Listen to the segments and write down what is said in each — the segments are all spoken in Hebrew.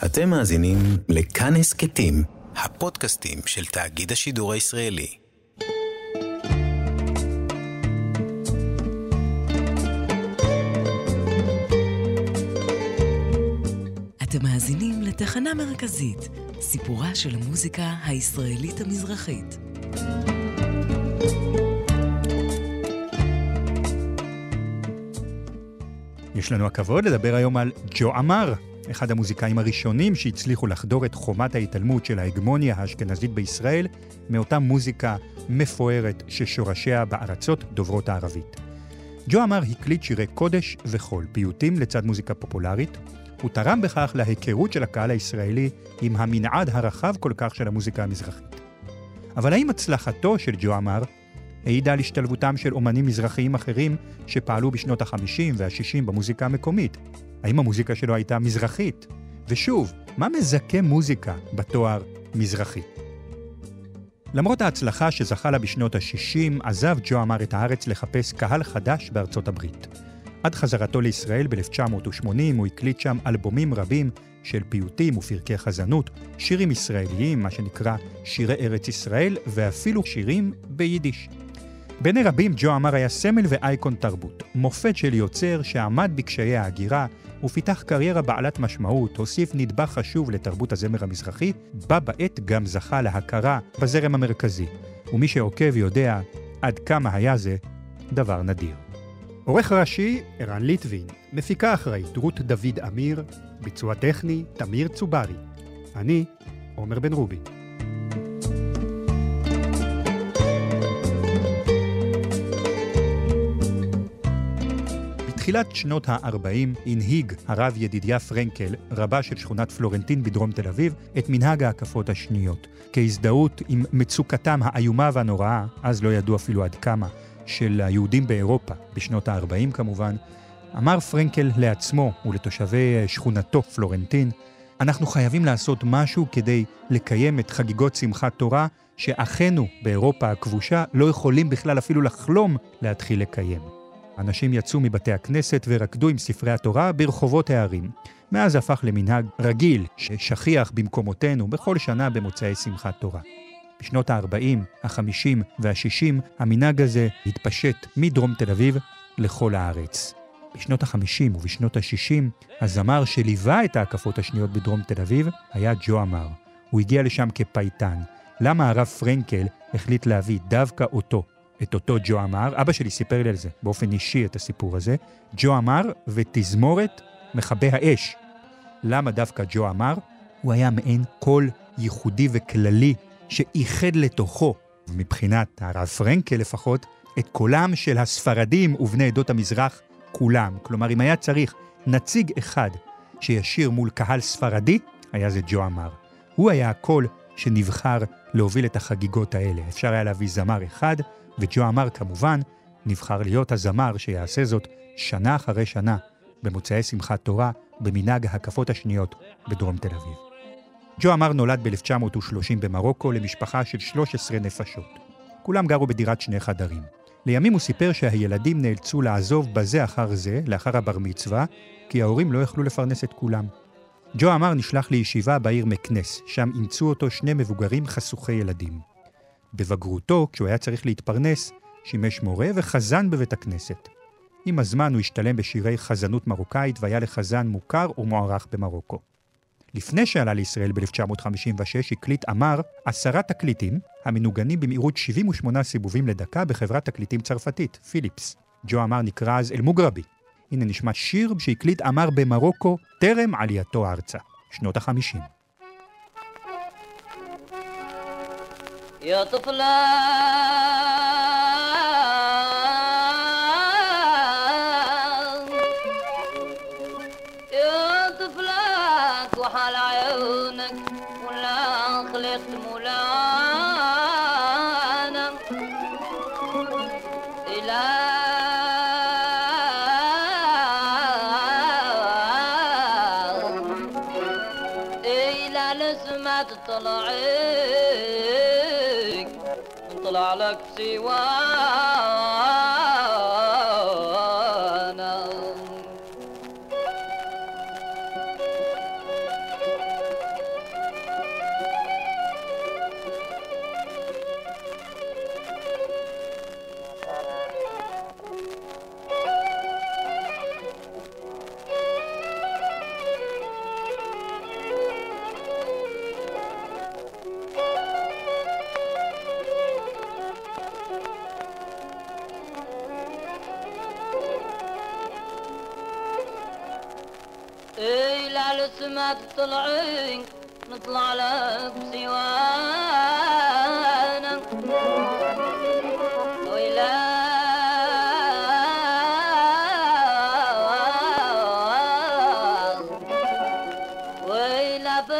אתם מאזינים לכאן הסכתים, הפודקאסטים של תאגיד השידור הישראלי. אתם מאזינים לתחנה מרכזית, סיפורה של המוזיקה הישראלית המזרחית. יש לנו הכבוד לדבר היום על ג'ו עמר, אחד המוזיקאים הראשונים שהצליחו לחדור את חומת ההתעלמות של ההגמוניה האשכנזית בישראל מאותה מוזיקה מפוארת ששורשיה בארצות דוברות הערבית. ג'ו עמר הקליט שירי קודש וחול, פיוטים לצד מוזיקה פופולרית. הוא תרם בכך להיכרות של הקהל הישראלי עם המנעד הרחב כל כך של המוזיקה המזרחית. אבל האם הצלחתו של ג'ו עמר העידה על השתלבותם של אומנים מזרחיים אחרים שפעלו בשנות ה-50 וה-60 במוזיקה המקומית? האם המוזיקה שלו הייתה מזרחית? ושוב, מה מזכה מוזיקה בתואר מזרחי? למרות ההצלחה שזכה לה בשנות ה-60, עזב ג'ו אמר את הארץ לחפש קהל חדש בארצות הברית. עד חזרתו לישראל ב-1980 הוא הקליט שם אלבומים רבים של פיוטים ופרקי חזנות, שירים ישראליים, מה שנקרא שירי ארץ ישראל, ואפילו שירים ביידיש. בעיני רבים ג'ו אמר היה סמל ואייקון תרבות, מופת של יוצר שעמד בקשיי ההגירה, ופיתח קריירה בעלת משמעות, הוסיף נדבך חשוב לתרבות הזמר המזרחי, בה בעת גם זכה להכרה בזרם המרכזי. ומי שעוקב יודע עד כמה היה זה דבר נדיר. עורך ראשי, ערן ליטבין, מפיקה אחראית, רות דוד אמיר, ביצוע טכני, תמיר צוברי. אני, עומר בן רובי. בתחילת שנות ה-40 הנהיג הרב ידידיה פרנקל, רבה של שכונת פלורנטין בדרום תל אביב, את מנהג ההקפות השניות. כהזדהות עם מצוקתם האיומה והנוראה, אז לא ידעו אפילו עד כמה, של היהודים באירופה, בשנות ה-40 כמובן, אמר פרנקל לעצמו ולתושבי שכונתו פלורנטין, אנחנו חייבים לעשות משהו כדי לקיים את חגיגות שמחת תורה שאחינו באירופה הכבושה לא יכולים בכלל אפילו לחלום להתחיל לקיים. אנשים יצאו מבתי הכנסת ורקדו עם ספרי התורה ברחובות הערים. מאז הפך למנהג רגיל ששכיח במקומותינו בכל שנה במוצאי שמחת תורה. בשנות ה-40, ה-50 וה-60 המנהג הזה התפשט מדרום תל אביב לכל הארץ. בשנות ה-50 ובשנות ה-60, הזמר שליווה את ההקפות השניות בדרום תל אביב היה ג'ו אמר. הוא הגיע לשם כפייטן. למה הרב פרנקל החליט להביא דווקא אותו את אותו ג'ו אמר, אבא שלי סיפר לי על זה באופן אישי את הסיפור הזה, ג'ו אמר ותזמורת מכבי האש. למה דווקא ג'ו אמר? הוא היה מעין קול ייחודי וכללי שאיחד לתוכו, מבחינת הרב פרנקל לפחות, את קולם של הספרדים ובני עדות המזרח כולם. כלומר, אם היה צריך נציג אחד שישיר מול קהל ספרדי, היה זה ג'ו אמר. הוא היה הקול שנבחר להוביל את החגיגות האלה. אפשר היה להביא זמר אחד, וג'ו אמר כמובן נבחר להיות הזמר שיעשה זאת שנה אחרי שנה במוצאי שמחת תורה במנהג ההקפות השניות בדרום תל אביב. ג'ו אמר נולד ב-1930 במרוקו למשפחה של 13 נפשות. כולם גרו בדירת שני חדרים. לימים הוא סיפר שהילדים נאלצו לעזוב בזה אחר זה, לאחר הבר מצווה, כי ההורים לא יכלו לפרנס את כולם. ג'ו אמר נשלח לישיבה בעיר מקנס, שם אימצו אותו שני מבוגרים חשוכי ילדים. בבגרותו, כשהוא היה צריך להתפרנס, שימש מורה וחזן בבית הכנסת. עם הזמן הוא השתלם בשירי חזנות מרוקאית והיה לחזן מוכר ומוערך במרוקו. לפני שעלה לישראל ב-1956 הקליט אמר עשרה תקליטים המנוגנים במהירות 78 סיבובים לדקה בחברת תקליטים צרפתית, פיליפס. ג'ו אמר נקרא אז אל-מוגרבי. הנה נשמע שיר שהקליט אמר במרוקו טרם עלייתו ארצה, שנות החמישים. يا طفلان.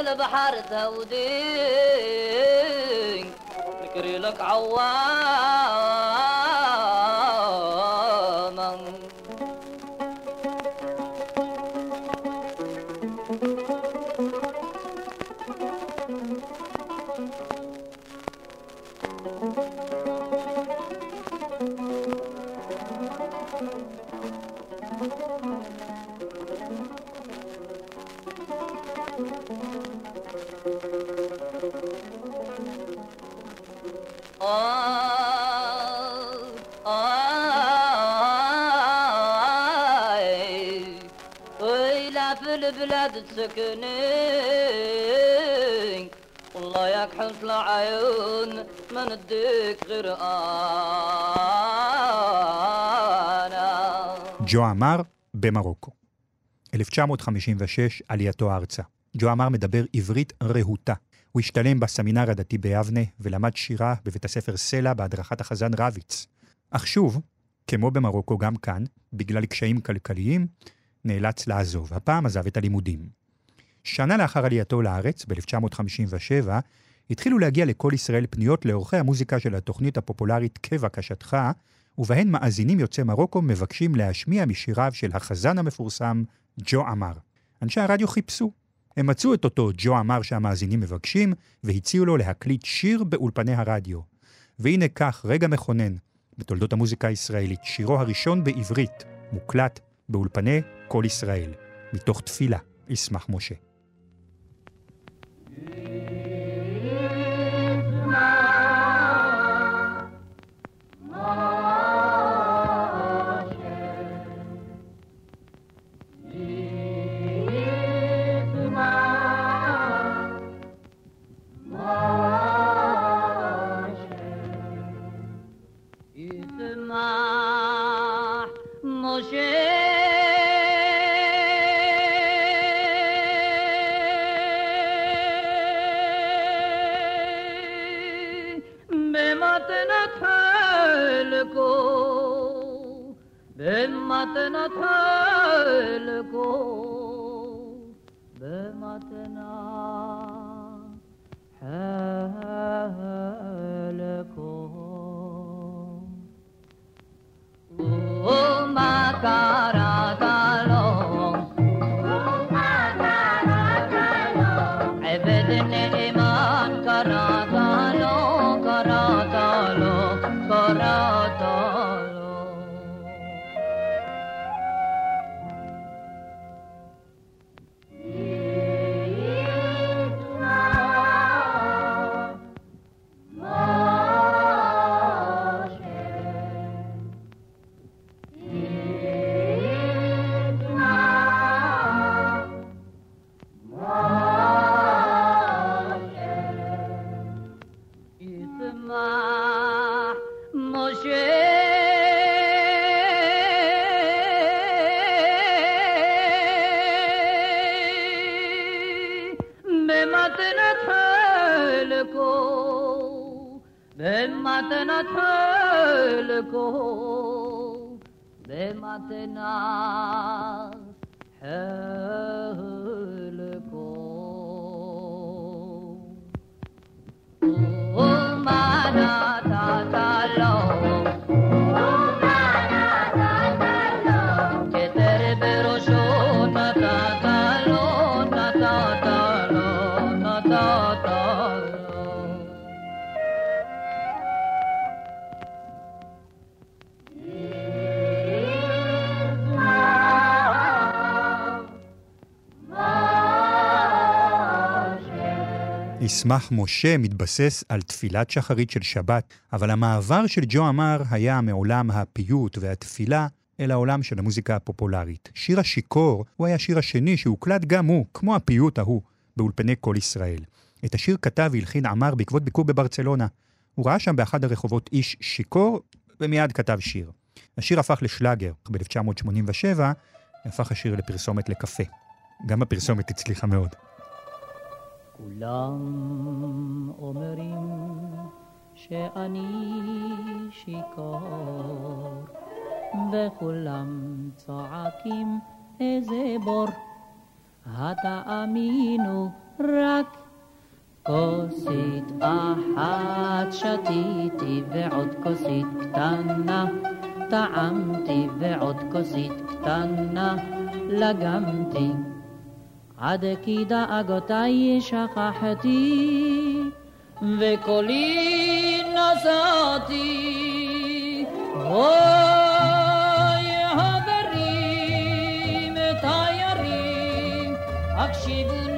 البحر تودي نكري لك عواما البلاد تسكني والله ياك حسن عيون ما نديك غير انا ג'ו עמר במרוקו. 1956, עלייתו ארצה. ג'ו עמר מדבר עברית רהוטה. הוא השתלם בסמינר הדתי ביבנה ולמד שירה בבית הספר סלע בהדרכת החזן רביץ. אך שוב, כמו במרוקו גם כאן, בגלל קשיים כלכליים, נאלץ לעזוב. הפעם עזב את הלימודים. שנה לאחר עלייתו לארץ, ב-1957, התחילו להגיע לכל ישראל פניות לעורכי המוזיקה של התוכנית הפופולרית כבקשתך, ובהן מאזינים יוצאי מרוקו מבקשים להשמיע משיריו של החזן המפורסם ג'ו עמר. אנשי הרדיו חיפשו. הם מצאו את אותו ג'ו עמר שהמאזינים מבקשים, והציעו לו להקליט שיר באולפני הרדיו. והנה כך, רגע מכונן בתולדות המוזיקה הישראלית, שירו הראשון בעברית, מוקלט באולפני כל ישראל, מתוך תפילה, ישמח משה. Amen. ישמח משה מתבסס על תפילת שחרית של שבת, אבל המעבר של ג'ו עמר היה מעולם הפיוט והתפילה אל העולם של המוזיקה הפופולרית. שיר השיכור הוא היה השיר השני שהוקלט גם הוא, כמו הפיוט ההוא, באולפני כל ישראל. את השיר כתב והלחין עמר בעקבות ביקור בברצלונה. הוא ראה שם באחד הרחובות איש שיכור, ומיד כתב שיר. השיר הפך לשלאגר. ב-1987 הפך השיר לפרסומת לקפה. גם הפרסומת הצליחה מאוד. כולם אומרים שאני שיכור, וכולם צועקים איזה בור. התאמינו רק כוסית אחת שתיתי ועוד כוסית קטנה טעמתי ועוד כוסית קטנה לגמתי עד כי דאגותיי שכחתי וקולי נסעתי אוי חברים תיירים הקשיבו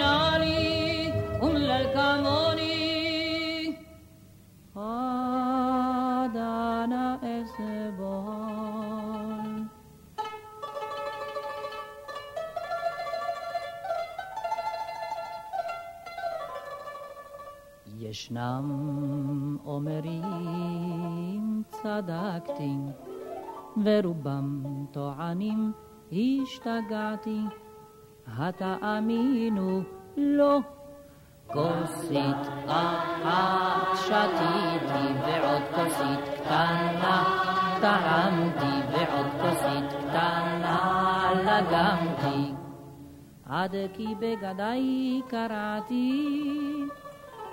ישנם אומרים צדקתי, ורובם טוענים השתגעתי. התאמינו לא. כוסית אחת שתיתי ועוד כוסית קטנה טעמתי ועוד כוסית קטנה לגמתי עד כי בגדיי קראתי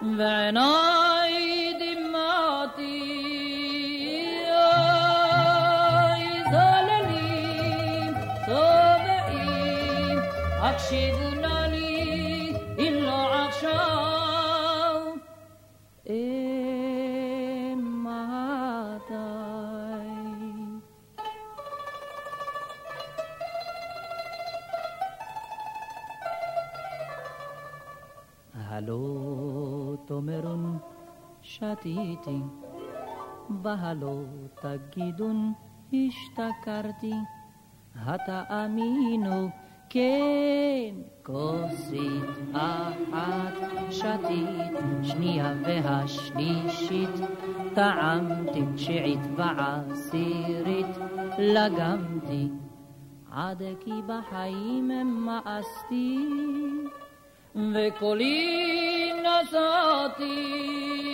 ועיניי דימתי אוי זוללים צובעים הקשיבו נא לי אם תאמרון שתיתי, והלא תגידון השתכרתי, התאמינו כן, כוסית אחת שתית, שנייה והשלישית, טעמתי תשיעית ועשירית, לגמתי, עד כי בחיים מאסתי. וקולי נסעתי, אוי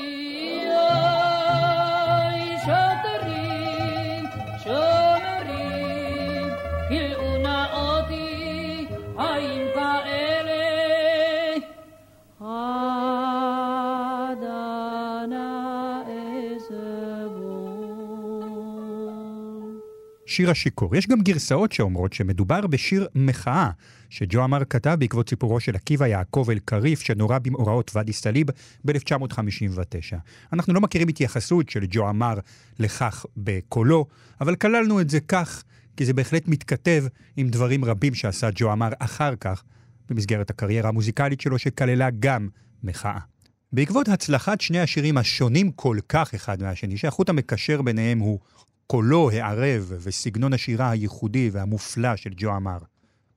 שיר השיכור. יש גם גרסאות שאומרות שמדובר בשיר מחאה, שג'ו עמר כתב בעקבות סיפורו של עקיבא יעקב אל-קריף, שנורה במאורעות ואדי סאליב ב-1959. אנחנו לא מכירים התייחסות של ג'ו עמר לכך בקולו, אבל כללנו את זה כך, כי זה בהחלט מתכתב עם דברים רבים שעשה ג'ו עמר אחר כך, במסגרת הקריירה המוזיקלית שלו, שכללה גם מחאה. בעקבות הצלחת שני השירים השונים כל כך אחד מהשני, שהחוט המקשר ביניהם הוא קולו הערב וסגנון השירה הייחודי והמופלא של ג'ו עמר.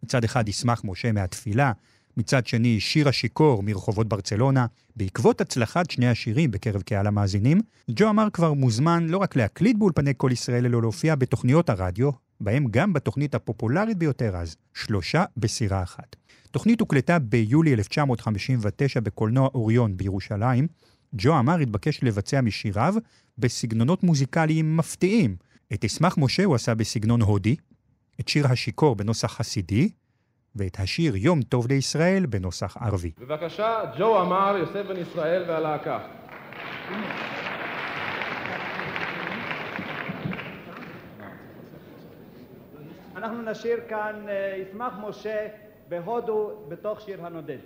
מצד אחד ישמח משה מהתפילה, מצד שני שיר השיכור מרחובות ברצלונה. בעקבות הצלחת שני השירים בקרב קהל המאזינים, ג'ו עמר כבר מוזמן לא רק להקליט באולפני כל ישראל, אלא להופיע בתוכניות הרדיו, בהם גם בתוכנית הפופולרית ביותר אז, שלושה בסירה אחת. תוכנית הוקלטה ביולי 1959 בקולנוע אוריון בירושלים. ג'ו עמר התבקש לבצע משיריו בסגנונות מוזיקליים מפתיעים. את אשמח משה הוא עשה בסגנון הודי, את שיר השיכור בנוסח חסידי, ואת השיר יום טוב לישראל בנוסח ערבי. בבקשה, ג'ו אמר, יוסף בן ישראל והלהקה. אנחנו נשיר כאן אה, ישמח משה בהודו בתוך שיר הנודד.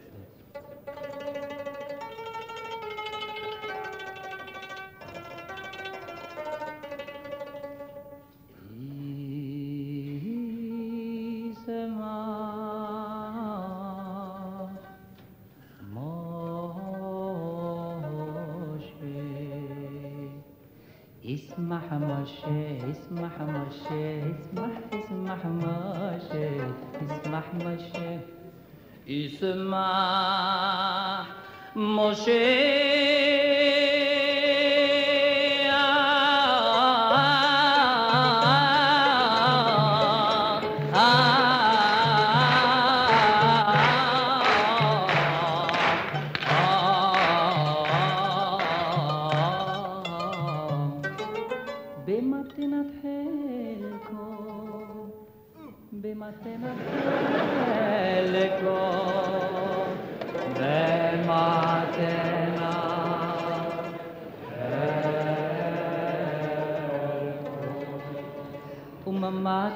משה, ישמח משה, ישמח משה, ישמח, ישמח משה, ישמח משה, ישמח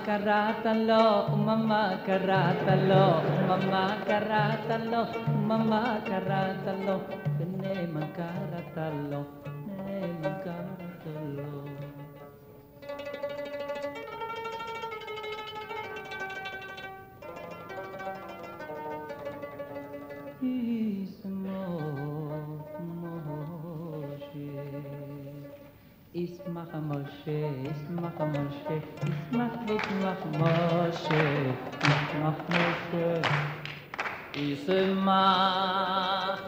וממה קראת לו, וממה קראת לו, וממה קראת לו, וממה קראת לו, ונאמן קראת לו, נאמן קראת לו. ישמח משה, ישמח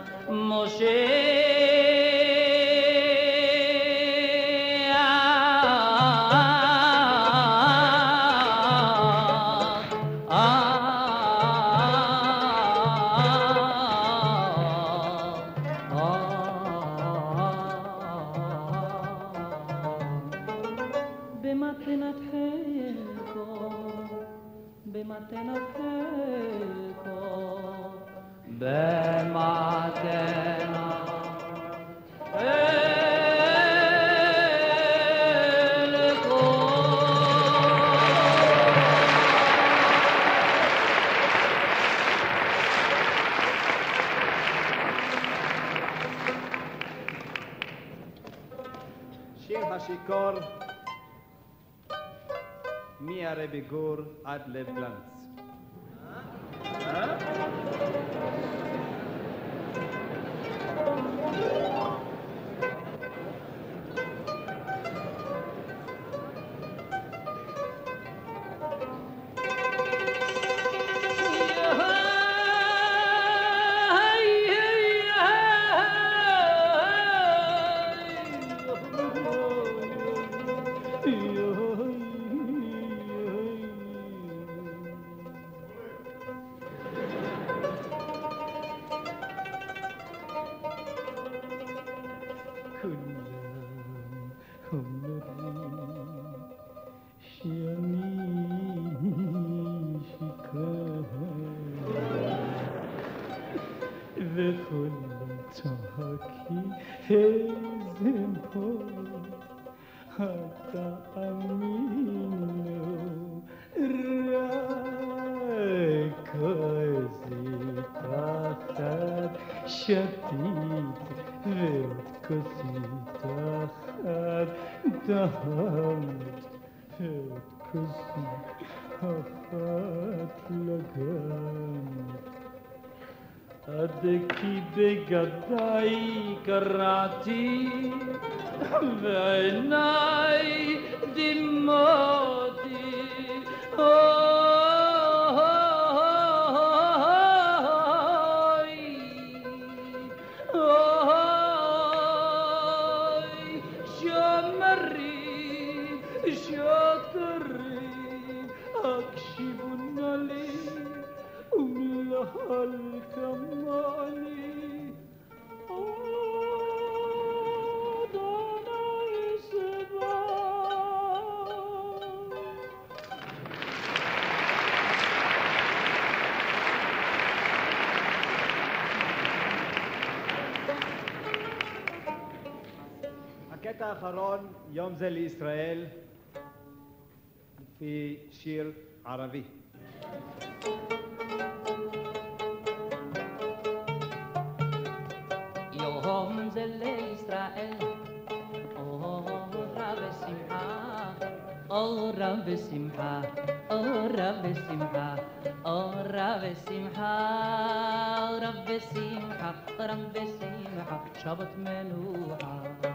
גור עד שתית האחרון, יום זה לישראל, לפי שיר ערבי. יום זה לישראל, אורה ושמחה, אורה ושמחה, אורה ושמחה, אורה ושמחה, אורה ושמחה, אורה ושמחה, שבת מנוחה.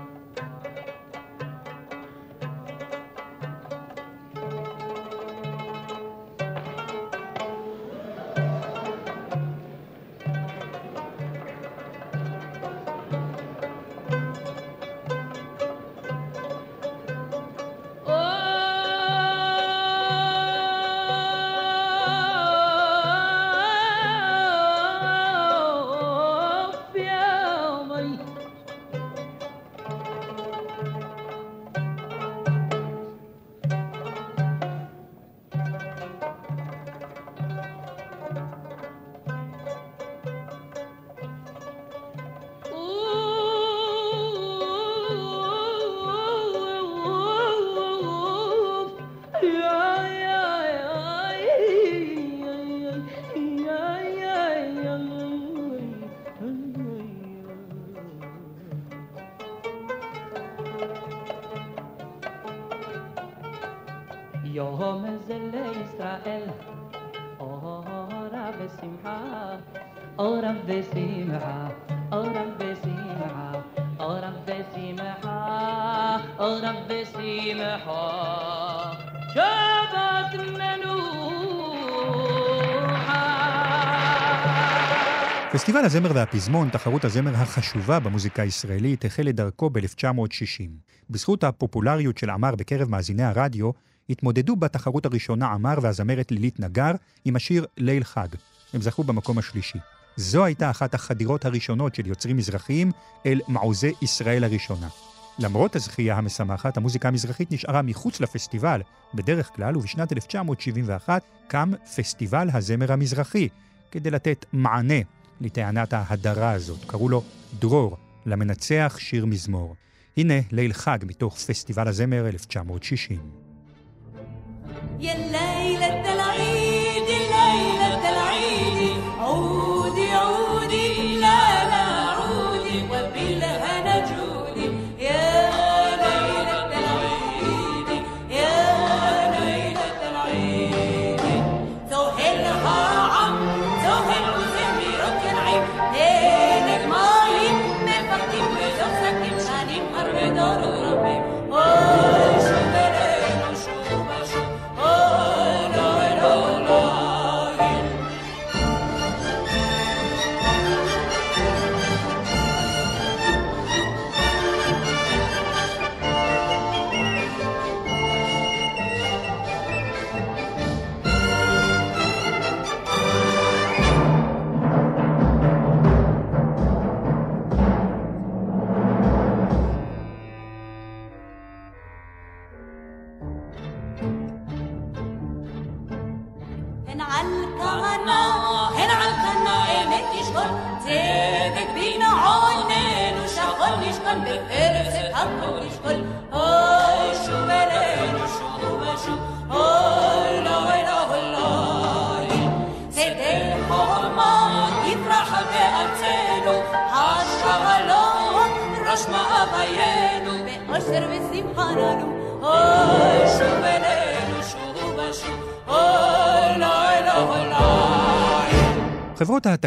פסטיבל הזמר והפזמון, תחרות הזמר החשובה במוזיקה הישראלית, החל את דרכו ב-1960. בזכות הפופולריות של עמר בקרב מאזיני הרדיו, התמודדו בתחרות הראשונה עמר והזמרת לילית נגר עם השיר ליל חג. הם זכו במקום השלישי. זו הייתה אחת החדירות הראשונות של יוצרים מזרחיים אל מעוזי ישראל הראשונה. למרות הזכייה המשמחת, המוזיקה המזרחית נשארה מחוץ לפסטיבל, בדרך כלל, ובשנת 1971 קם פסטיבל הזמר המזרחי, כדי לתת מענה לטענת ההדרה הזאת. קראו לו דרור, למנצח שיר מזמור. הנה ליל חג מתוך פסטיבל הזמר 1960. יא לילה תל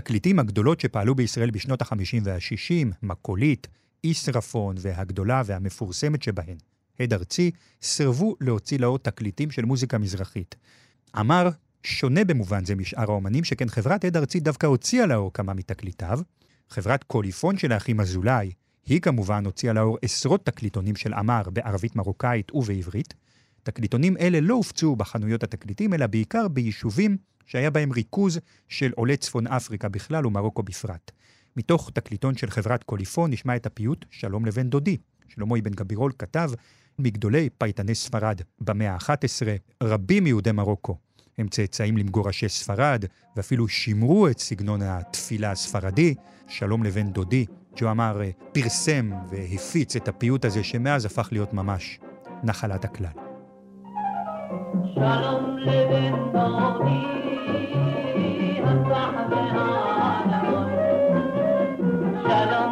התקליטים הגדולות שפעלו בישראל בשנות ה-50 וה-60, מקולית, ישרפון והגדולה והמפורסמת שבהן, הד ארצי, סירבו להוציא לאור תקליטים של מוזיקה מזרחית. אמר, שונה במובן זה משאר האומנים, שכן חברת הד ארצי דווקא הוציאה לאור כמה מתקליטיו. חברת קוליפון של האחים אזולאי, היא כמובן הוציאה לאור עשרות תקליטונים של אמר בערבית מרוקאית ובעברית. תקליטונים אלה לא הופצו בחנויות התקליטים, אלא בעיקר ביישובים שהיה בהם ריכוז של עולי צפון אפריקה בכלל ומרוקו בפרט. מתוך תקליטון של חברת קוליפון נשמע את הפיוט "שלום לבן דודי". שלמה אבן גבירול כתב, מגדולי פייטני ספרד במאה ה-11, רבים מיהודי מרוקו הם צאצאים למגורשי ספרד, ואפילו שימרו את סגנון התפילה הספרדי. שלום לבן דודי, ג'ו אמר, אה, פרסם והפיץ את הפיוט הזה, שמאז הפך להיות ממש נחלת הכלל. שלום לבן דודי, הסחב הנכון. שלום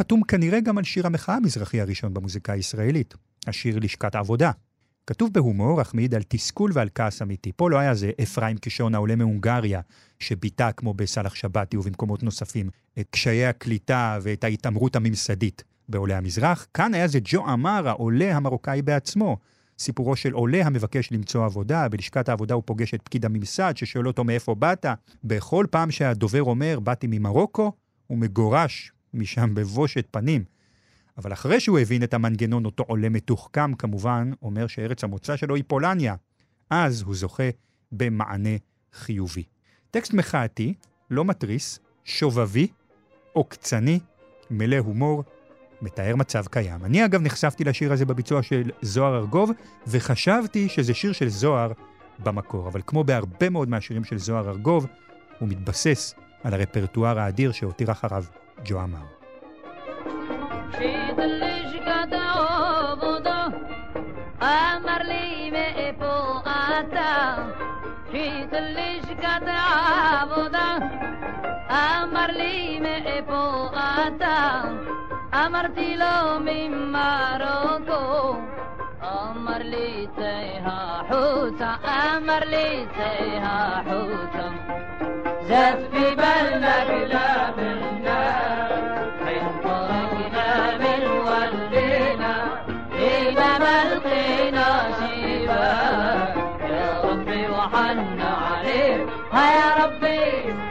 חתום כנראה גם על שיר המחאה המזרחי הראשון במוזיקה הישראלית, השיר לשכת העבודה. כתוב בהומור, אך מעיד על תסכול ועל כעס אמיתי. פה לא היה זה אפרים קישון העולה מהונגריה, שביטא, כמו בסאלח שבתי ובמקומות נוספים, את קשיי הקליטה ואת ההתעמרות הממסדית בעולי המזרח. כאן היה זה ג'ו אמר, העולה המרוקאי בעצמו. סיפורו של עולה המבקש למצוא עבודה, בלשכת העבודה הוא פוגש את פקיד הממסד ששואל אותו מאיפה באת. בכל פעם שהדובר אומר, באתי ממרוקו, הוא מגורש משם בבושת פנים. אבל אחרי שהוא הבין את המנגנון, אותו עולה מתוחכם כמובן, אומר שארץ המוצא שלו היא פולניה. אז הוא זוכה במענה חיובי. טקסט מחאתי, לא מתריס, שובבי, עוקצני, מלא הומור, מתאר מצב קיים. אני אגב נחשפתי לשיר הזה בביצוע של זוהר ארגוב, וחשבתי שזה שיר של זוהר במקור, אבל כמו בהרבה מאוד מהשירים של זוהר ארגוב, הוא מתבסס על הרפרטואר האדיר שהותיר אחריו ג'ו אמר. אמר לי מאיפה אתה, שית לשכת העבודה. אמר לי מאיפה אתה, אמרתי לו ממרוקו. אמר לי צא החוצה, אמר לי צא החוצה. زاد في بالنا كلام الناس حين فرقنا من ولينا إلى ما يا ربي وحنا عليه ها يا ربي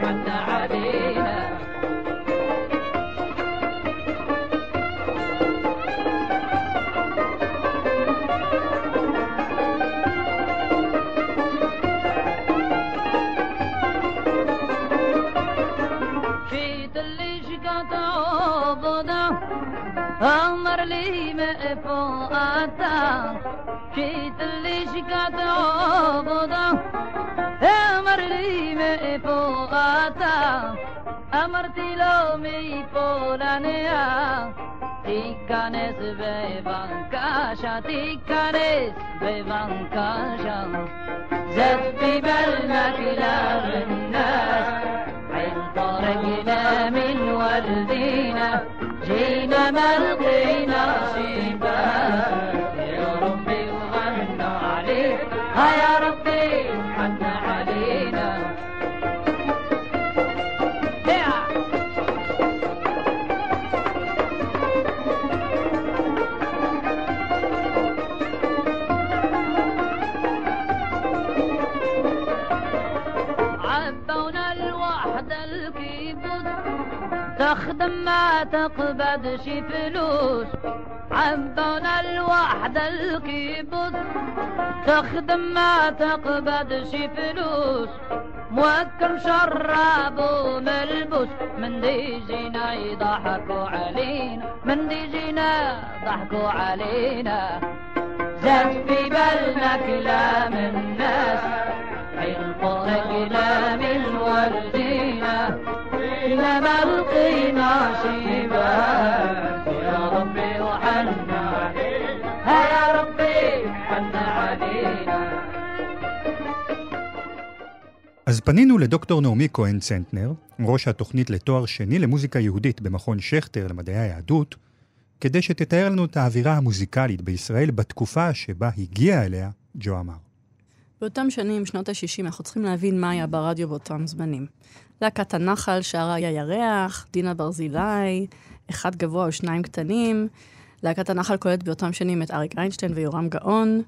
حنا علينا لي ما فوقاتا جيت اللي شكات عبدا. أمر لي ما فوقاتا أمرتي لو مي فولانيا تيكانس بيبان كاشا تيكانس بيبان كاشا زد في بالك لا الناس عن طريقنا من والدينا. جينا ما لقينا شباب يا ربي وغنى عليك. يا ربي تخدم ما تقبض شي فلوس. عبونا الوحدة الكيبوس. تخدم ما تقبض شي فلوس. موكل شراب وملبوس. من دي جينا يضحكوا علينا. من دي جينا ضحكوا علينا. زاد في بالنا كلام الناس. فرقنا من والدينا إنما لقينا شباب يا ربي وحنا علينا ها يا ربي حنا علينا אז פנינו לדוקטור נעמי כהן צנטנר, ראש התוכנית לתואר שני למוזיקה יהודית במכון שכטר למדעי היהדות, כדי שתתאר לנו את האווירה המוזיקלית בישראל בתקופה שבה הגיע אליה ג'ו אמר. באותם שנים, שנות ה-60, אנחנו צריכים להבין מה היה ברדיו באותם זמנים. להקת הנחל שרה היה ירח, דינה ברזילי, אחד גבוה או שניים קטנים. להקת הנחל כוללת באותם שנים את אריק איינשטיין ויורם גאון.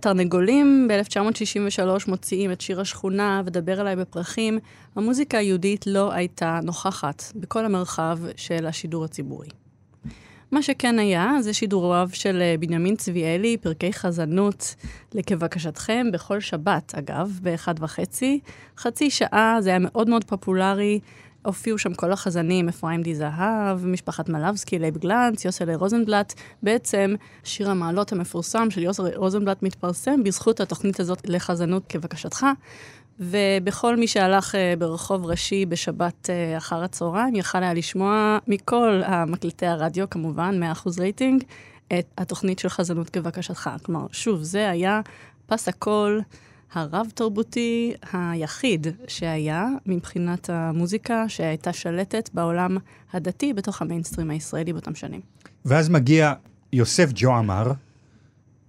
תרנגולים ב-1963 מוציאים את שיר השכונה ודבר אליי בפרחים. המוזיקה היהודית לא הייתה נוכחת בכל המרחב של השידור הציבורי. מה שכן היה, זה שידוריו של אה, בנימין צביאלי, פרקי חזנות, כבקשתכם, בכל שבת, אגב, באחד וחצי. חצי שעה, זה היה מאוד מאוד פופולרי. הופיעו שם כל החזנים, אפרים די זהב, משפחת מלאבסקי, לייב גלנץ, יוסל רוזנבלט. בעצם שיר המעלות המפורסם של יוסל רוזנבלט מתפרסם בזכות התוכנית הזאת לחזנות כבקשתך. ובכל מי שהלך אה, ברחוב ראשי בשבת אה, אחר הצהריים, יכל היה לשמוע מכל המקלטי הרדיו, כמובן, 100% רייטינג, את התוכנית של חזנות כבקשתך. כלומר, שוב, זה היה פס הקול הרב-תרבותי היחיד שהיה מבחינת המוזיקה שהייתה שלטת בעולם הדתי בתוך המיינסטרים הישראלי באותם שנים. ואז מגיע יוסף ג'ו עמר,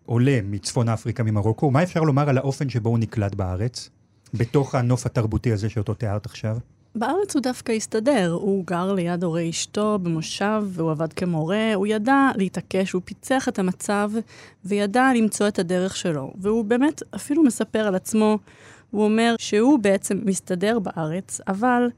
עולה מצפון אפריקה, ממרוקו. מה אפשר לומר על האופן שבו הוא נקלט בארץ? בתוך הנוף התרבותי הזה שאותו תיארת עכשיו? בארץ הוא דווקא הסתדר. הוא גר ליד הורי אשתו במושב, והוא עבד כמורה. הוא ידע להתעקש, הוא פיצח את המצב, וידע למצוא את הדרך שלו. והוא באמת אפילו מספר על עצמו, הוא אומר שהוא בעצם מסתדר בארץ, אבל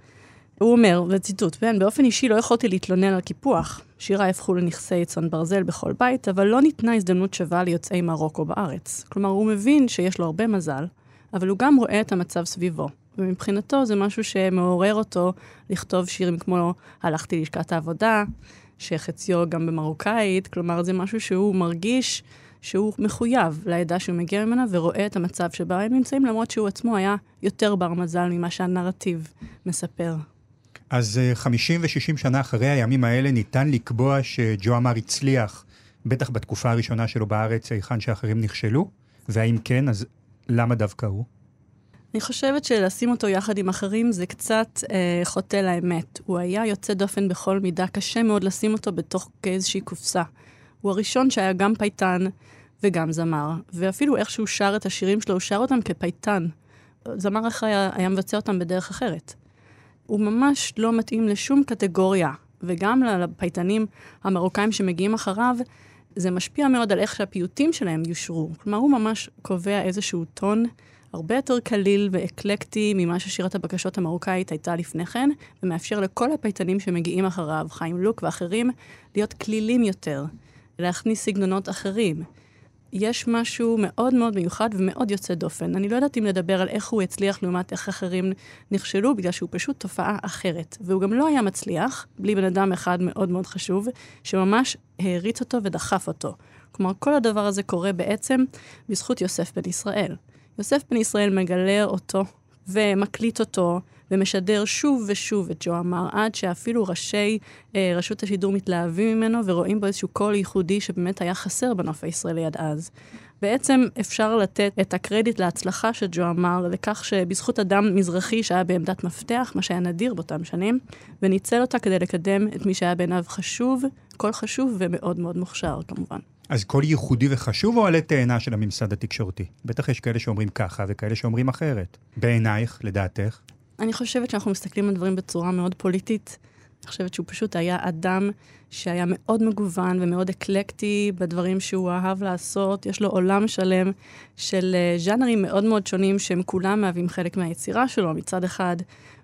הוא אומר, וציטוט, כן, באופן אישי לא יכולתי להתלונן על קיפוח. שירה הפכו לנכסי צאן ברזל בכל בית, אבל לא ניתנה הזדמנות שווה ליוצאי מרוקו בארץ. כלומר, הוא מבין שיש לו הרבה מזל, אבל הוא גם רואה את המצב סביבו. ומבחינתו זה משהו שמעורר אותו לכתוב שירים כמו הלכתי ללשכת העבודה, שחציו גם במרוקאית, כלומר זה משהו שהוא מרגיש שהוא מחויב לעדה שהוא מגיע ממנה ורואה את המצב שבה הם נמצאים, למרות שהוא עצמו היה יותר בר מזל ממה שהנרטיב מספר. אז 50 ו-60 שנה אחרי הימים האלה ניתן לקבוע שג'ו אמר הצליח, בטח בתקופה הראשונה שלו בארץ, היכן שאחרים נכשלו? והאם כן, אז למה דווקא הוא? אני חושבת שלשים אותו יחד עם אחרים זה קצת אה, חוטא לאמת. הוא היה יוצא דופן בכל מידה, קשה מאוד לשים אותו בתוך איזושהי קופסה. הוא הראשון שהיה גם פייטן וגם זמר, ואפילו איך שהוא שר את השירים שלו, הוא שר אותם כפייטן. זמר אחר היה, היה מבצע אותם בדרך אחרת. הוא ממש לא מתאים לשום קטגוריה, וגם לפייטנים המרוקאים שמגיעים אחריו, זה משפיע מאוד על איך שהפיוטים שלהם יושרו. כלומר, הוא ממש קובע איזשהו טון הרבה יותר קליל ואקלקטי ממה ששירת הבקשות המרוקאית הייתה לפני כן, ומאפשר לכל הפייטנים שמגיעים אחריו, חיים לוק ואחרים, להיות כלילים יותר, להכניס סגנונות אחרים. יש משהו מאוד מאוד מיוחד ומאוד יוצא דופן. אני לא יודעת אם לדבר על איך הוא הצליח לעומת איך אחרים נכשלו, בגלל שהוא פשוט תופעה אחרת. והוא גם לא היה מצליח, בלי בן אדם אחד מאוד מאוד חשוב, שממש העריץ אותו ודחף אותו. כלומר, כל הדבר הזה קורה בעצם בזכות יוסף בן ישראל. יוסף בן ישראל מגלה אותו ומקליט אותו ומשדר שוב ושוב את ג'ו אמר, עד שאפילו ראשי אה, רשות השידור מתלהבים ממנו ורואים בו איזשהו קול ייחודי שבאמת היה חסר בנוף הישראלי עד אז. בעצם אפשר לתת את הקרדיט להצלחה של ג'ו אמר לכך שבזכות אדם מזרחי שהיה בעמדת מפתח, מה שהיה נדיר באותם שנים, וניצל אותה כדי לקדם את מי שהיה בעיניו חשוב, קול חשוב ומאוד מאוד מוכשר כמובן. אז קול ייחודי וחשוב או עלה תאנה של הממסד התקשורתי? בטח יש כאלה שאומרים ככה וכאלה שאומרים אחרת. בעינייך, לדעתך? אני חושבת שאנחנו מסתכלים על דברים בצורה מאוד פוליטית. אני חושבת שהוא פשוט היה אדם שהיה מאוד מגוון ומאוד אקלקטי בדברים שהוא אהב לעשות. יש לו עולם שלם של אה, ז'אנרים מאוד מאוד שונים, שהם כולם מהווים חלק מהיצירה שלו. מצד אחד,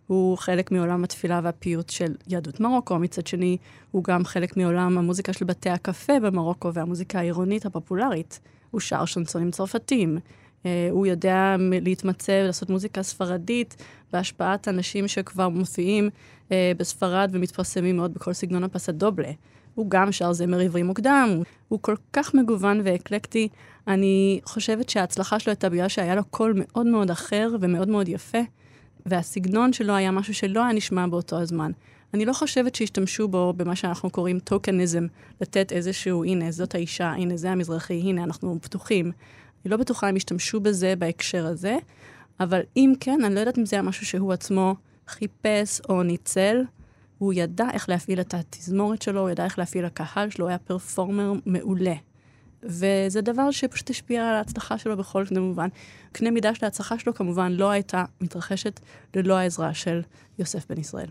הוא חלק מעולם התפילה והפיוט של יהדות מרוקו, מצד שני, הוא גם חלק מעולם המוזיקה של בתי הקפה במרוקו והמוזיקה העירונית הפופולרית. הוא שר שנסונים צרפתים. אה, הוא יודע להתמצא ולעשות מוזיקה ספרדית בהשפעת אנשים שכבר מופיעים אה, בספרד ומתפרסמים מאוד בכל סגנון הפסדובלה. הוא גם שר זמר עברי מוקדם, הוא כל כך מגוון ואקלקטי. אני חושבת שההצלחה שלו הייתה בגלל שהיה לו קול מאוד מאוד אחר ומאוד מאוד יפה, והסגנון שלו היה משהו שלא היה נשמע באותו הזמן. אני לא חושבת שהשתמשו בו במה שאנחנו קוראים טוקניזם, לתת איזשהו, הנה, זאת האישה, הנה, זה המזרחי, הנה, אנחנו פתוחים. אני לא בטוחה אם השתמשו בזה בהקשר הזה, אבל אם כן, אני לא יודעת אם זה היה משהו שהוא עצמו חיפש או ניצל. הוא ידע איך להפעיל את התזמורת שלו, הוא ידע איך להפעיל הקהל שלו, הוא היה פרפורמר מעולה. וזה דבר שפשוט השפיע על ההצלחה שלו בכל קנה מובן. קנה מידה של ההצלחה שלו כמובן לא הייתה מתרחשת ללא העזרה של יוסף בן ישראל.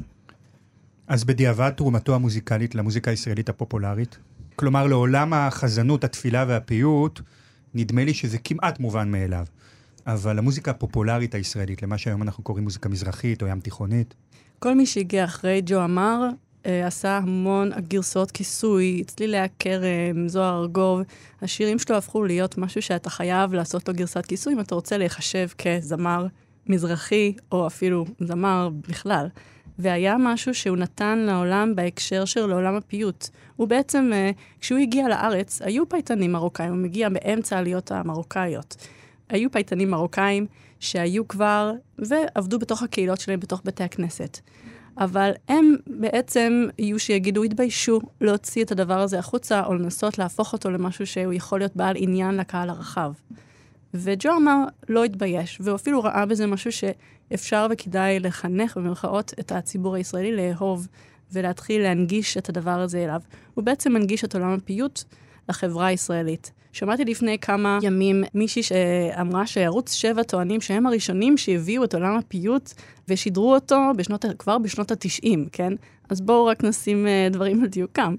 אז בדיעבד תרומתו המוזיקלית למוזיקה הישראלית הפופולרית? כלומר, לעולם החזנות, התפילה והפיוט, נדמה לי שזה כמעט מובן מאליו. אבל המוזיקה הפופולרית הישראלית, למה שהיום אנחנו קוראים מוזיקה מזרחית או ים תיכונית? כל מי שהגיע אחרי ג'ו אמר, אה, עשה המון גרסאות כיסוי, צלילי הכרם, זוהר ארגוב. השירים שלו הפכו להיות משהו שאתה חייב לעשות לו גרסת כיסוי אם אתה רוצה להיחשב כזמר מזרחי, או אפילו זמר בכלל. והיה משהו שהוא נתן לעולם בהקשר של עולם הפיוט. הוא בעצם, אה, כשהוא הגיע לארץ, היו פייטנים מרוקאים, הוא מגיע באמצע העליות המרוקאיות. היו פייטנים מרוקאים שהיו כבר, ועבדו בתוך הקהילות שלהם, בתוך בתי הכנסת. אבל הם בעצם יהיו שיגידו, התביישו להוציא את הדבר הזה החוצה, או לנסות להפוך אותו למשהו שהוא יכול להיות בעל עניין לקהל הרחב. וג'ו אמר, לא התבייש, והוא אפילו ראה בזה משהו שאפשר וכדאי לחנך, במירכאות, את הציבור הישראלי לאהוב ולהתחיל להנגיש את הדבר הזה אליו. הוא בעצם מנגיש את עולם הפיוט לחברה הישראלית. שמעתי לפני כמה ימים מישהי שאמרה שערוץ 7 טוענים שהם הראשונים שהביאו את עולם הפיוט ושידרו אותו בשנות, כבר בשנות ה-90, כן? אז בואו רק נשים uh, דברים על דיוקם.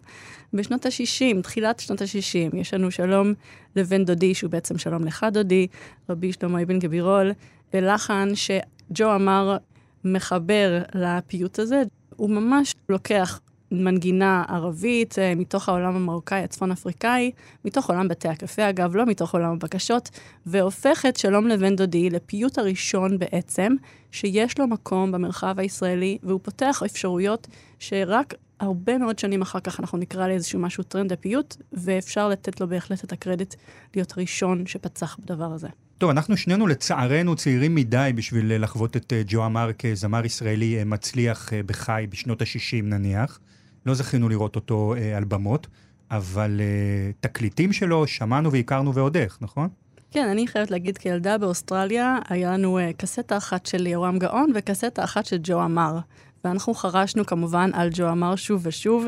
בשנות ה-60, תחילת שנות ה-60, יש לנו שלום לבן דודי, שהוא בעצם שלום לך דודי, רבי שלמה אבן גבירול, ולחן שג'ו אמר מחבר לפיוט הזה. הוא ממש לוקח מנגינה ערבית אה, מתוך העולם המרוקאי הצפון אפריקאי, מתוך עולם בתי הקפה אגב, לא מתוך עולם הבקשות, והופך את שלום לבן דודי לפיוט הראשון בעצם, שיש לו מקום במרחב הישראלי, והוא פותח אפשרויות שרק הרבה מאוד שנים אחר כך אנחנו נקרא לאיזשהו משהו טרנד הפיוט, ואפשר לתת לו בהחלט את הקרדיט להיות הראשון שפצח בדבר הזה. טוב, אנחנו שנינו לצערנו צעירים מדי בשביל לחוות את אה, ג'ו אמר כזמר ישראלי אה, מצליח בחי בשנות ה-60 נניח. לא זכינו לראות אותו אה, על במות, אבל אה, תקליטים שלו שמענו והכרנו ועוד איך, נכון? כן, אני חייבת להגיד, כילדה באוסטרליה, היה לנו אה, קסטה אחת של יורם גאון וקסטה אחת של ג'ו אמר. ואנחנו חרשנו כמובן על ג'ו אמר שוב ושוב.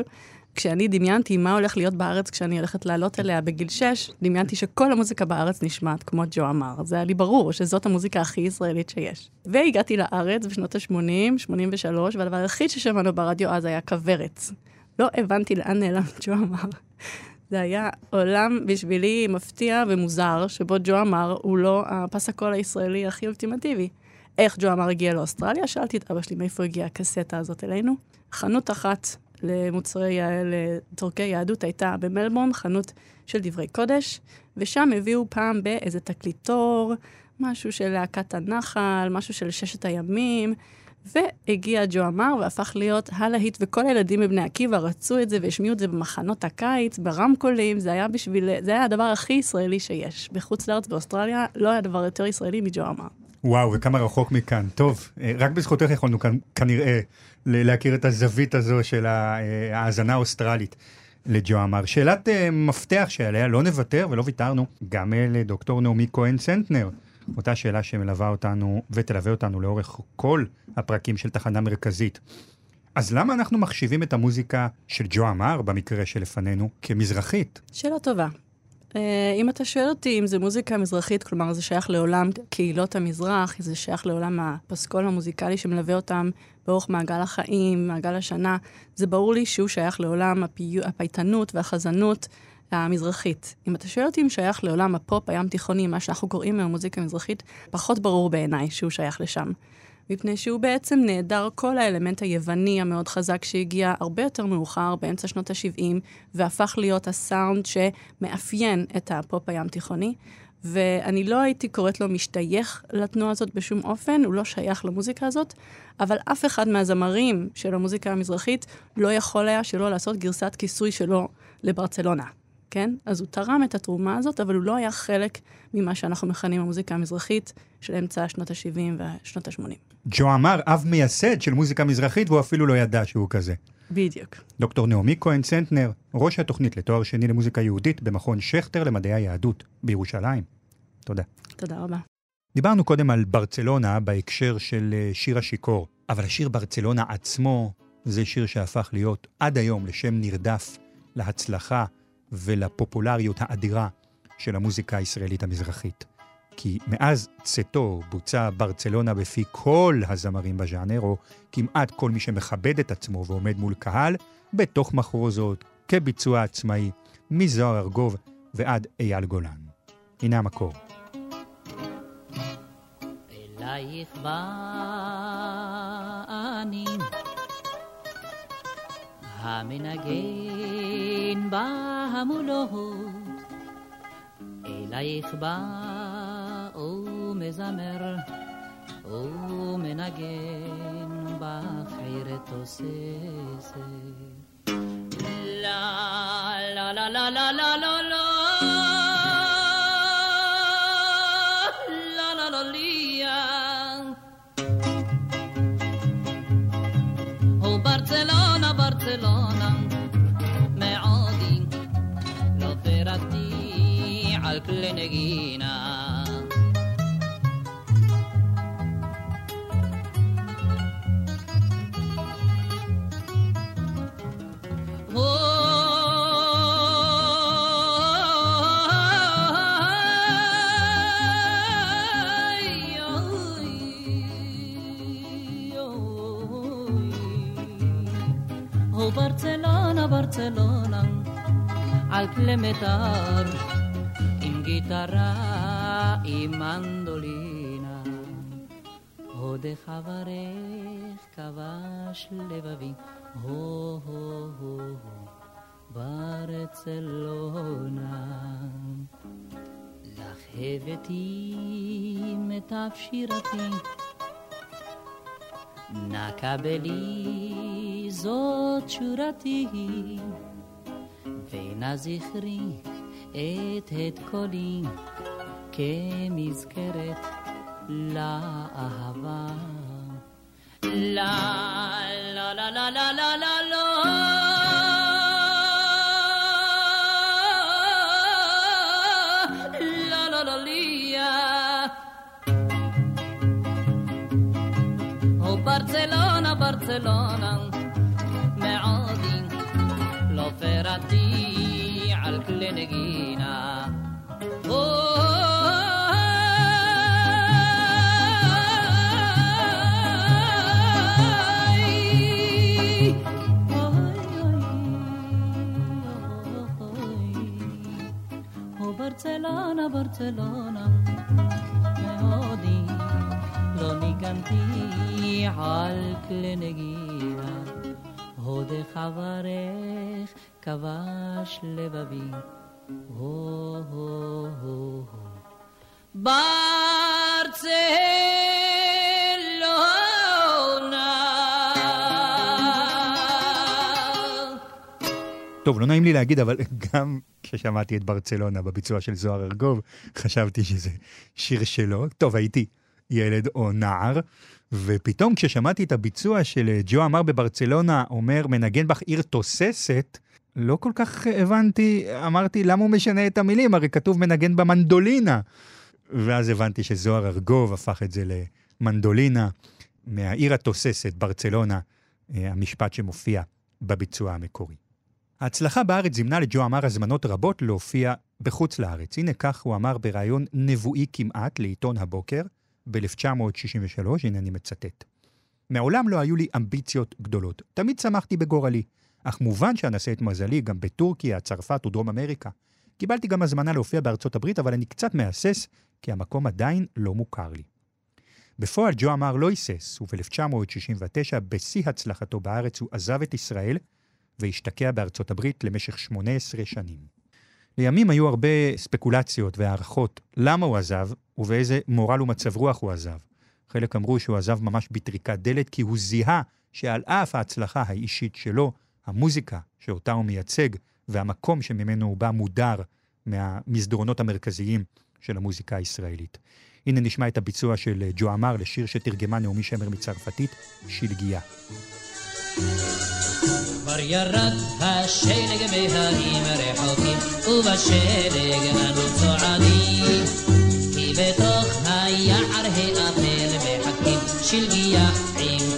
כשאני דמיינתי מה הולך להיות בארץ כשאני הולכת לעלות אליה בגיל 6, דמיינתי שכל המוזיקה בארץ נשמעת כמו ג'ו אמר. זה היה לי ברור שזאת המוזיקה הכי ישראלית שיש. והגעתי לארץ בשנות ה-80, 83, והדבר היחיד ששמענו ברדיו אז היה כוורת. לא הבנתי לאן נעלם ג'ו אמר. זה היה עולם בשבילי מפתיע ומוזר, שבו ג'ו אמר הוא לא הפסקול הישראלי הכי אולטימטיבי. איך ג'ו אמר הגיע לאוסטרליה? שאלתי את אבא שלי מאיפה הגיעה הקסטה הזאת אלינו. חנות אחת למוצרי, לצורכי יהדות הייתה במלבורן, חנות של דברי קודש, ושם הביאו פעם באיזה תקליטור, משהו של להקת הנחל, משהו של ששת הימים, והגיע ג'ו אמר והפך להיות הלהיט, וכל הילדים בבני עקיבא רצו את זה והשמיעו את זה במחנות הקיץ, ברמקולים, זה היה בשביל, זה היה הדבר הכי ישראלי שיש. בחוץ לארץ, באוסטרליה, לא היה דבר יותר ישראלי מג'ו אמר. וואו, וכמה רחוק מכאן. טוב, אה, רק בזכותך יכולנו כאן, כנראה להכיר את הזווית הזו של אה, ההאזנה האוסטרלית לג'ו אמר. שאלת uh, מפתח שעליה לא נוותר ולא ויתרנו, גם לדוקטור נעמי כהן סנטנר. אותה שאלה שמלווה אותנו ותלווה אותנו לאורך כל הפרקים של תחנה מרכזית. אז למה אנחנו מחשיבים את המוזיקה של ג'ו אמר, במקרה שלפנינו, כמזרחית? שאלה טובה. Uh, אם אתה שואל אותי אם זה מוזיקה מזרחית, כלומר זה שייך לעולם קהילות המזרח, זה שייך לעולם הפסקול המוזיקלי שמלווה אותם באורך מעגל החיים, מעגל השנה, זה ברור לי שהוא שייך לעולם הפי... הפייטנות והחזנות המזרחית. אם אתה שואל אותי אם שייך לעולם הפופ הים תיכוני, מה שאנחנו קוראים היום מוזיקה מזרחית, פחות ברור בעיניי שהוא שייך לשם. מפני שהוא בעצם נעדר כל האלמנט היווני המאוד חזק שהגיע הרבה יותר מאוחר, באמצע שנות ה-70, והפך להיות הסאונד שמאפיין את הפופ הים תיכוני. ואני לא הייתי קוראת לו משתייך לתנועה הזאת בשום אופן, הוא לא שייך למוזיקה הזאת, אבל אף אחד מהזמרים של המוזיקה המזרחית לא יכול היה שלא לעשות גרסת כיסוי שלו לברצלונה. כן? אז הוא תרם את התרומה הזאת, אבל הוא לא היה חלק ממה שאנחנו מכנים המוזיקה המזרחית של אמצע שנות ה-70 ושנות ה-80. ג'ו אמר, אב מייסד של מוזיקה מזרחית, והוא אפילו לא ידע שהוא כזה. בדיוק. דוקטור נעמי כהן צנטנר, ראש התוכנית לתואר שני למוזיקה יהודית במכון שכטר למדעי היהדות בירושלים. תודה. תודה רבה. דיברנו קודם על ברצלונה בהקשר של אה, שיר השיכור, אבל השיר ברצלונה עצמו זה שיר שהפך להיות עד היום לשם נרדף להצלחה ולפופולריות האדירה של המוזיקה הישראלית המזרחית. כי מאז צאתו בוצע ברצלונה בפי כל הזמרים בז'אנר, או כמעט כל מי שמכבד את עצמו ועומד מול קהל, בתוך מחרוזות, כביצוע עצמאי, מזוהר ארגוב ועד אייל גולן. הנה המקור. אלייך באני המנגן בהמולות, אלייך בא ומזמר ומנגן בחיר תוססת. לה לה לה לה לה לה לה לה לה לה לה ליה Oh Barcelona, Barcelona, מעודי לא פירקתי על כלי נגינה. Barcelonan al Clemetar en guitarra y mandolina. O de Javarez, Cavash, Levavi, oh, oh, oh, Barcelona. לך הבאתי מיטב שירתי נקבלי זאת שורתי, ונא זכרי את את קולי כמזכרת לאהבה. לה לה לה לה לה לה לה לא. Barcellona, Barcellona ما لو فردي على الكل نجينا Barcelona, Barcelona. לא ניגנתי על כלי נגינה, הודך אברך כבש לבבי. ברצלונה. טוב, לא נעים לי להגיד, אבל גם כששמעתי את ברצלונה בביצוע של זוהר ארגוב, חשבתי שזה שיר שלו. טוב, הייתי ילד או נער, ופתאום כששמעתי את הביצוע של ג'ו אמר בברצלונה, אומר, מנגן בך עיר תוססת, לא כל כך הבנתי, אמרתי, למה הוא משנה את המילים? הרי כתוב מנגן במנדולינה. ואז הבנתי שזוהר ארגוב הפך את זה למנדולינה, מהעיר התוססת, ברצלונה, אה, המשפט שמופיע בביצוע המקורי. ההצלחה בארץ זימנה לג'ו אמר הזמנות רבות להופיע בחוץ לארץ. הנה כך הוא אמר בריאיון נבואי כמעט לעיתון הבוקר ב-1963, הנה אני מצטט. מעולם לא היו לי אמביציות גדולות. תמיד שמחתי בגורלי. אך מובן שאנסה את מזלי גם בטורקיה, צרפת ודרום אמריקה. קיבלתי גם הזמנה להופיע בארצות הברית, אבל אני קצת מהסס, כי המקום עדיין לא מוכר לי. בפועל ג'ו אמר לא היסס, וב-1969, בשיא הצלחתו בארץ, הוא עזב את ישראל והשתקע בארצות הברית למשך 18 שנים. לימים היו הרבה ספקולציות והערכות למה הוא עזב ובאיזה מורל ומצב רוח הוא עזב. חלק אמרו שהוא עזב ממש בטריקת דלת כי הוא זיהה שעל אף ההצלחה האישית שלו, המוזיקה שאותה הוא מייצג והמקום שממנו הוא בא מודר מהמסדרונות המרכזיים של המוזיקה הישראלית. הנה נשמע את הביצוע של ג'ו אמר לשיר שתרגמה נעמי שמר מצרפתית, שלגיה. כבר ירד השלג בהרים רחוקים, ובשלג אנו צועדים. כי בתוך היער האפל מחכים שלגיה עם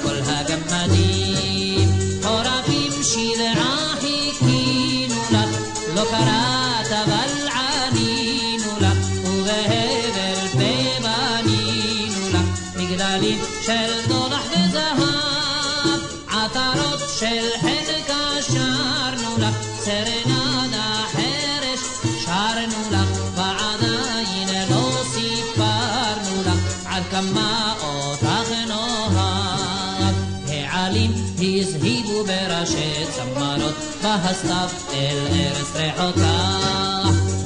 בהסתיו אל ארץ רחוקה.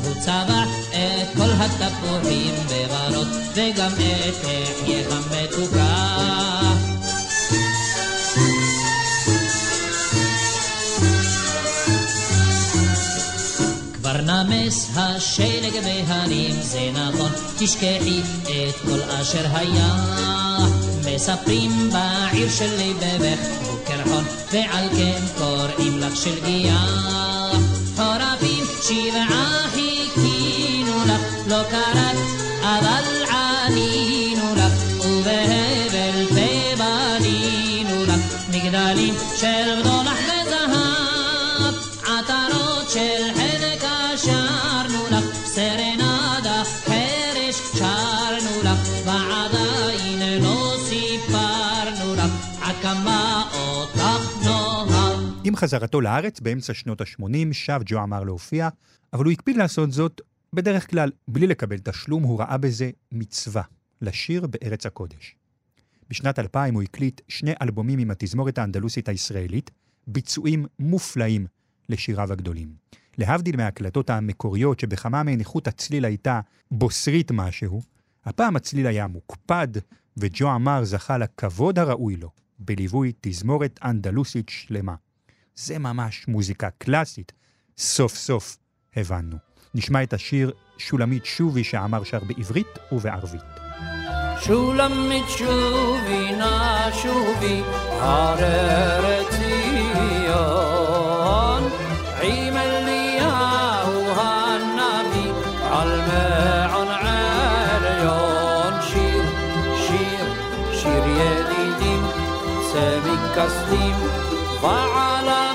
הוא צבח את כל התפוחים בברות, וגם את לחייך המתוקה. נמס השלג בהרים, זה נכון, תשכחי את כל אשר היה. מספרים בעיר שלי בבך וקרחון, ועל כן קוראים לך שלגיה. חורפים שבעה חיכינו לך, לא קראת, אבל חזרתו לארץ באמצע שנות ה-80 שב ג'ו אמר להופיע, אבל הוא הקפיד לעשות זאת בדרך כלל בלי לקבל תשלום, הוא ראה בזה מצווה, לשיר בארץ הקודש. בשנת 2000 הוא הקליט שני אלבומים עם התזמורת האנדלוסית הישראלית, ביצועים מופלאים לשיריו הגדולים. להבדיל מההקלטות המקוריות שבכמה מהן איכות הצליל הייתה בוסרית משהו, הפעם הצליל היה מוקפד, וג'ו אמר זכה לכבוד הראוי לו, בליווי תזמורת אנדלוסית שלמה. זה ממש מוזיקה קלאסית, סוף סוף הבנו. נשמע את השיר שולמית שובי שאמר שר בעברית ובערבית. שולמית שובי נא שובי הרר ציון עם אליהו הנביא על מעון עליון שיר שיר שיר ידידים צמי כסדים ועלמות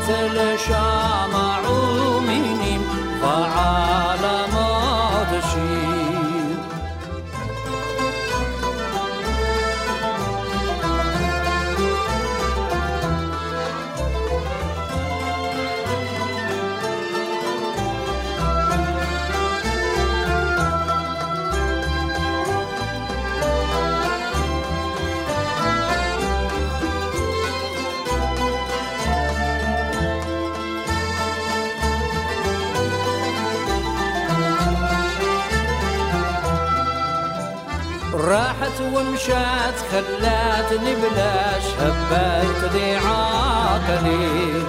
צלצל שמעו راحت ومشات خلاتني بلاش هبلت لي عقلي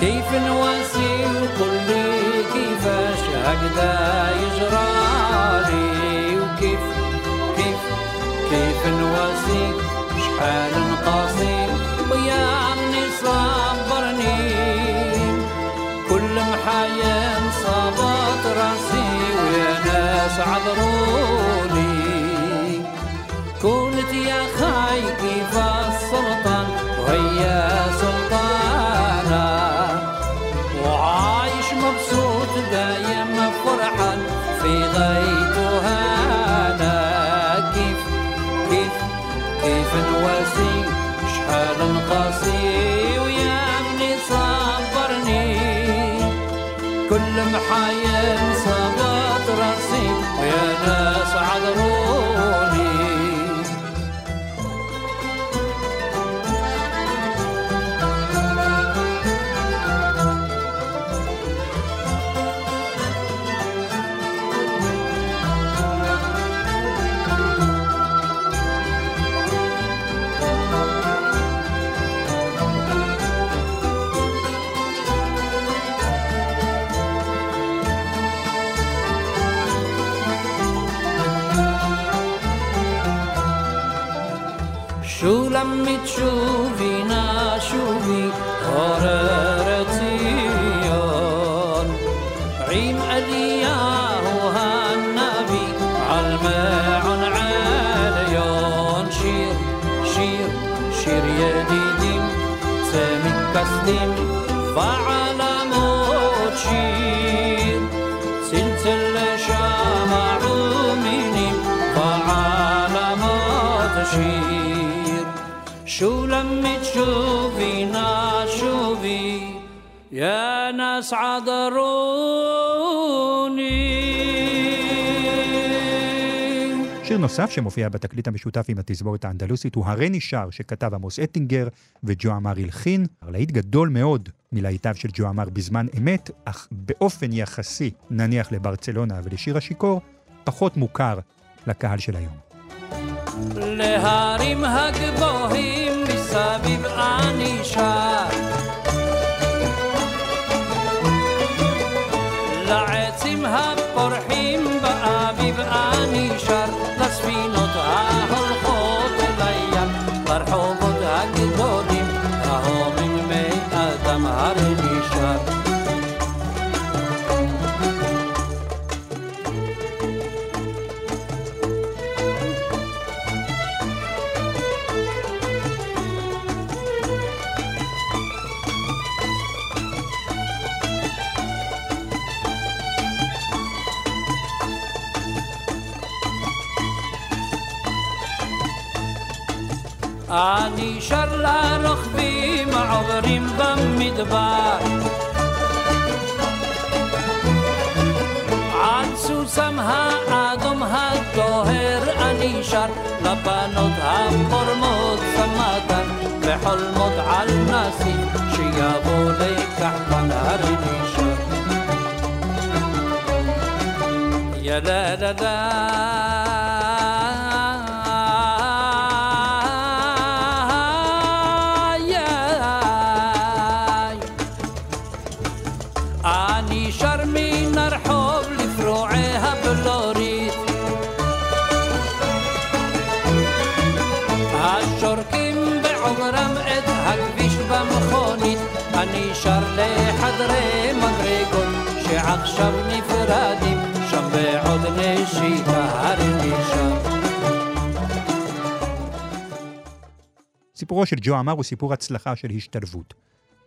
كيف نواسي وقل لي كيفاش هكذا يجرالي وكيف كيف كيف نواسي؟ شحال نقاسي ويا عمي صبرني كل محايا صابت راسي ويا ناس عذروني. وعايش مبسوط دايم فرحان في أنا كيف كيف كيف نواسي شحال نقاسي ويا صبرني. كل محايل صبت راسي. ويا ناس عذروا لما تشوفي ناشوفي قرارتي عيم ألياه هالنبي عالمعن عاليون شير شير شير يا ديدم سامي كسلم فعال يا ناس عذروني שיר נוסף שמופיע בתקליט המשותף עם התזמורת האנדלוסית הוא "הרי נשאר" שכתב עמוס אטינגר וג'ו אמר הלחין. להיט גדול מאוד מלהיטיו של ג'ו אמר בזמן אמת, אך באופן יחסי, נניח לברצלונה ולשיר השיכור, פחות מוכר לקהל של היום. להרים הגבוהים מסביב אני שר אני שר לרוכבים העוברים במדבר על סוסם האדום הטוהר אני שר לבנות הפורמות סמתן וחולמות על נשיא שיבוא לקח בנהר נשאר יא לה לה לה סיפורו של ג'ו אמר הוא סיפור הצלחה של השתלבות.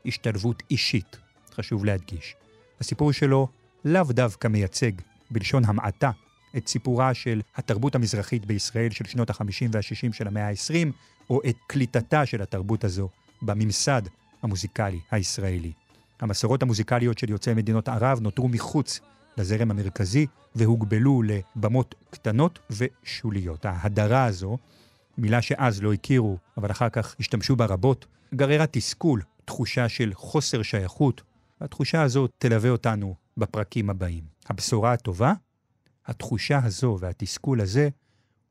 השתלבות אישית, חשוב להדגיש. הסיפור שלו לאו דווקא מייצג, בלשון המעטה, את סיפורה של התרבות המזרחית בישראל של שנות ה-50 וה-60 של המאה ה-20, או את קליטתה של התרבות הזו בממסד המוזיקלי הישראלי. המסורות המוזיקליות של יוצאי מדינות ערב נותרו מחוץ לזרם המרכזי והוגבלו לבמות קטנות ושוליות. ההדרה הזו, מילה שאז לא הכירו, אבל אחר כך השתמשו בה רבות, גררה תסכול, תחושה של חוסר שייכות, והתחושה הזו תלווה אותנו בפרקים הבאים. הבשורה הטובה, התחושה הזו והתסכול הזה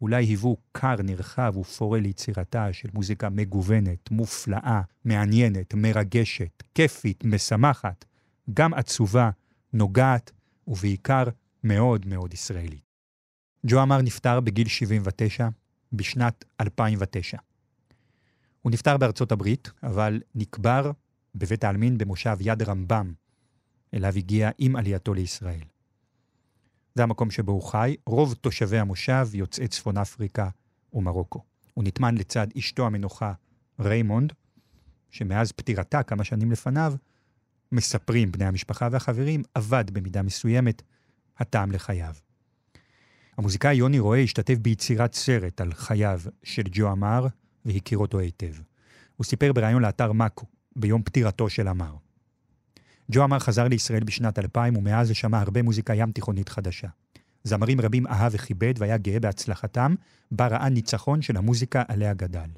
אולי היוו כר נרחב ופורה ליצירתה של מוזיקה מגוונת, מופלאה, מעניינת, מרגשת, כיפית, משמחת, גם עצובה, נוגעת, ובעיקר מאוד מאוד ישראלית. ג'ו אמר נפטר בגיל 79 בשנת 2009. הוא נפטר בארצות הברית, אבל נקבר בבית העלמין במושב יד רמב"ם, אליו הגיע עם עלייתו לישראל. זה המקום שבו הוא חי, רוב תושבי המושב יוצאי צפון אפריקה ומרוקו. הוא נטמן לצד אשתו המנוחה ריימונד, שמאז פטירתה כמה שנים לפניו, מספרים בני המשפחה והחברים, אבד במידה מסוימת הטעם לחייו. המוזיקאי יוני רואה השתתף ביצירת סרט על חייו של ג'ו אמר, והכיר אותו היטב. הוא סיפר בריאיון לאתר מאקו, ביום פטירתו של אמר. ג'ו אמר חזר לישראל בשנת 2000, ומאז שמע הרבה מוזיקה ים תיכונית חדשה. זמרים רבים אהב וכיבד והיה גאה בהצלחתם, בה ראה ניצחון של המוזיקה עליה גדל.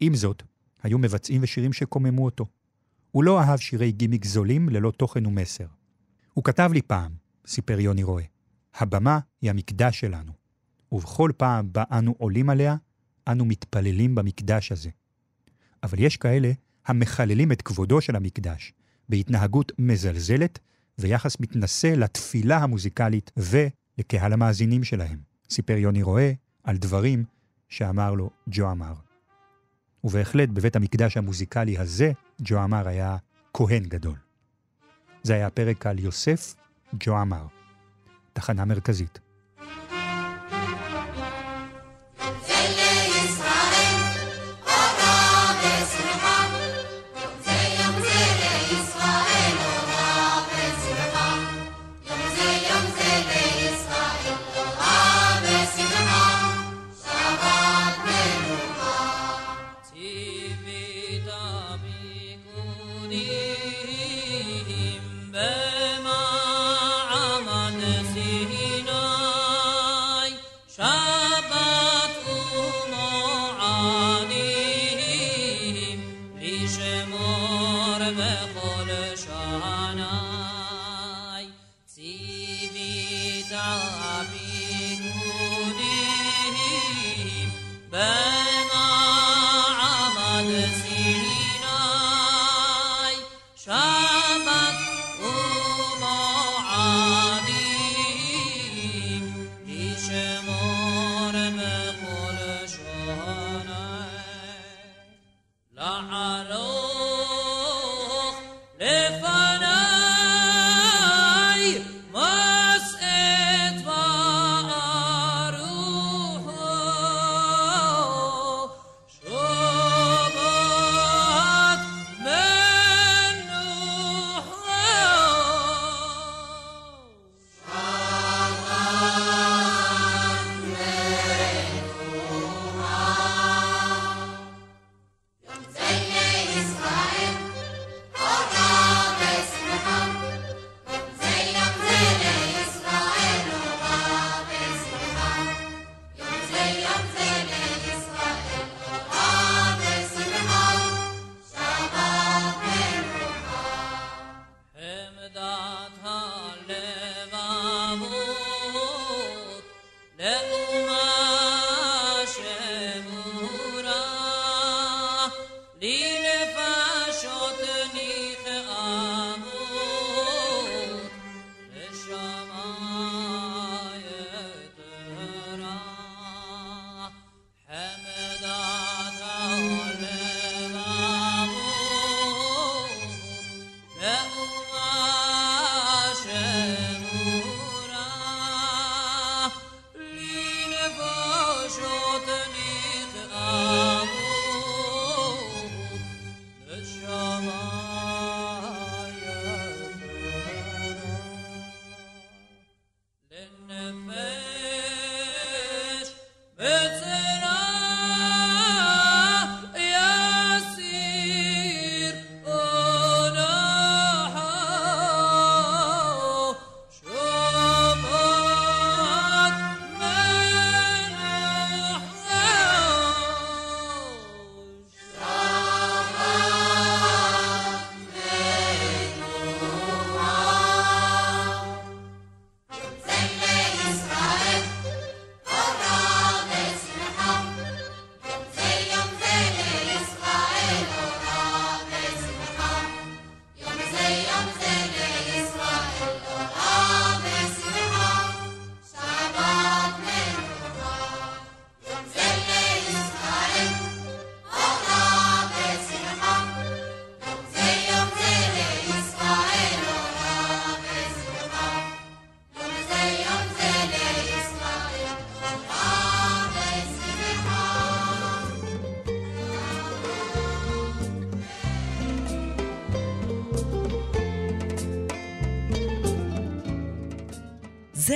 עם זאת, היו מבצעים ושירים שקוממו אותו. הוא לא אהב שירי גימיק זולים ללא תוכן ומסר. הוא כתב לי פעם, סיפר יוני רואה, הבמה היא המקדש שלנו, ובכל פעם בה אנו עולים עליה, אנו מתפללים במקדש הזה. אבל יש כאלה המחללים את כבודו של המקדש, בהתנהגות מזלזלת ויחס מתנשא לתפילה המוזיקלית ולקהל המאזינים שלהם. סיפר יוני רואה על דברים שאמר לו ג'ו אמר. ובהחלט בבית המקדש המוזיקלי הזה, ג'ו אמר היה כהן גדול. זה היה הפרק על יוסף ג'ו אמר. תחנה מרכזית.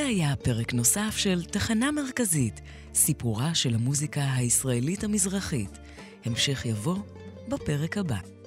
היה פרק נוסף של תחנה מרכזית, סיפורה של המוזיקה הישראלית המזרחית. המשך יבוא בפרק הבא.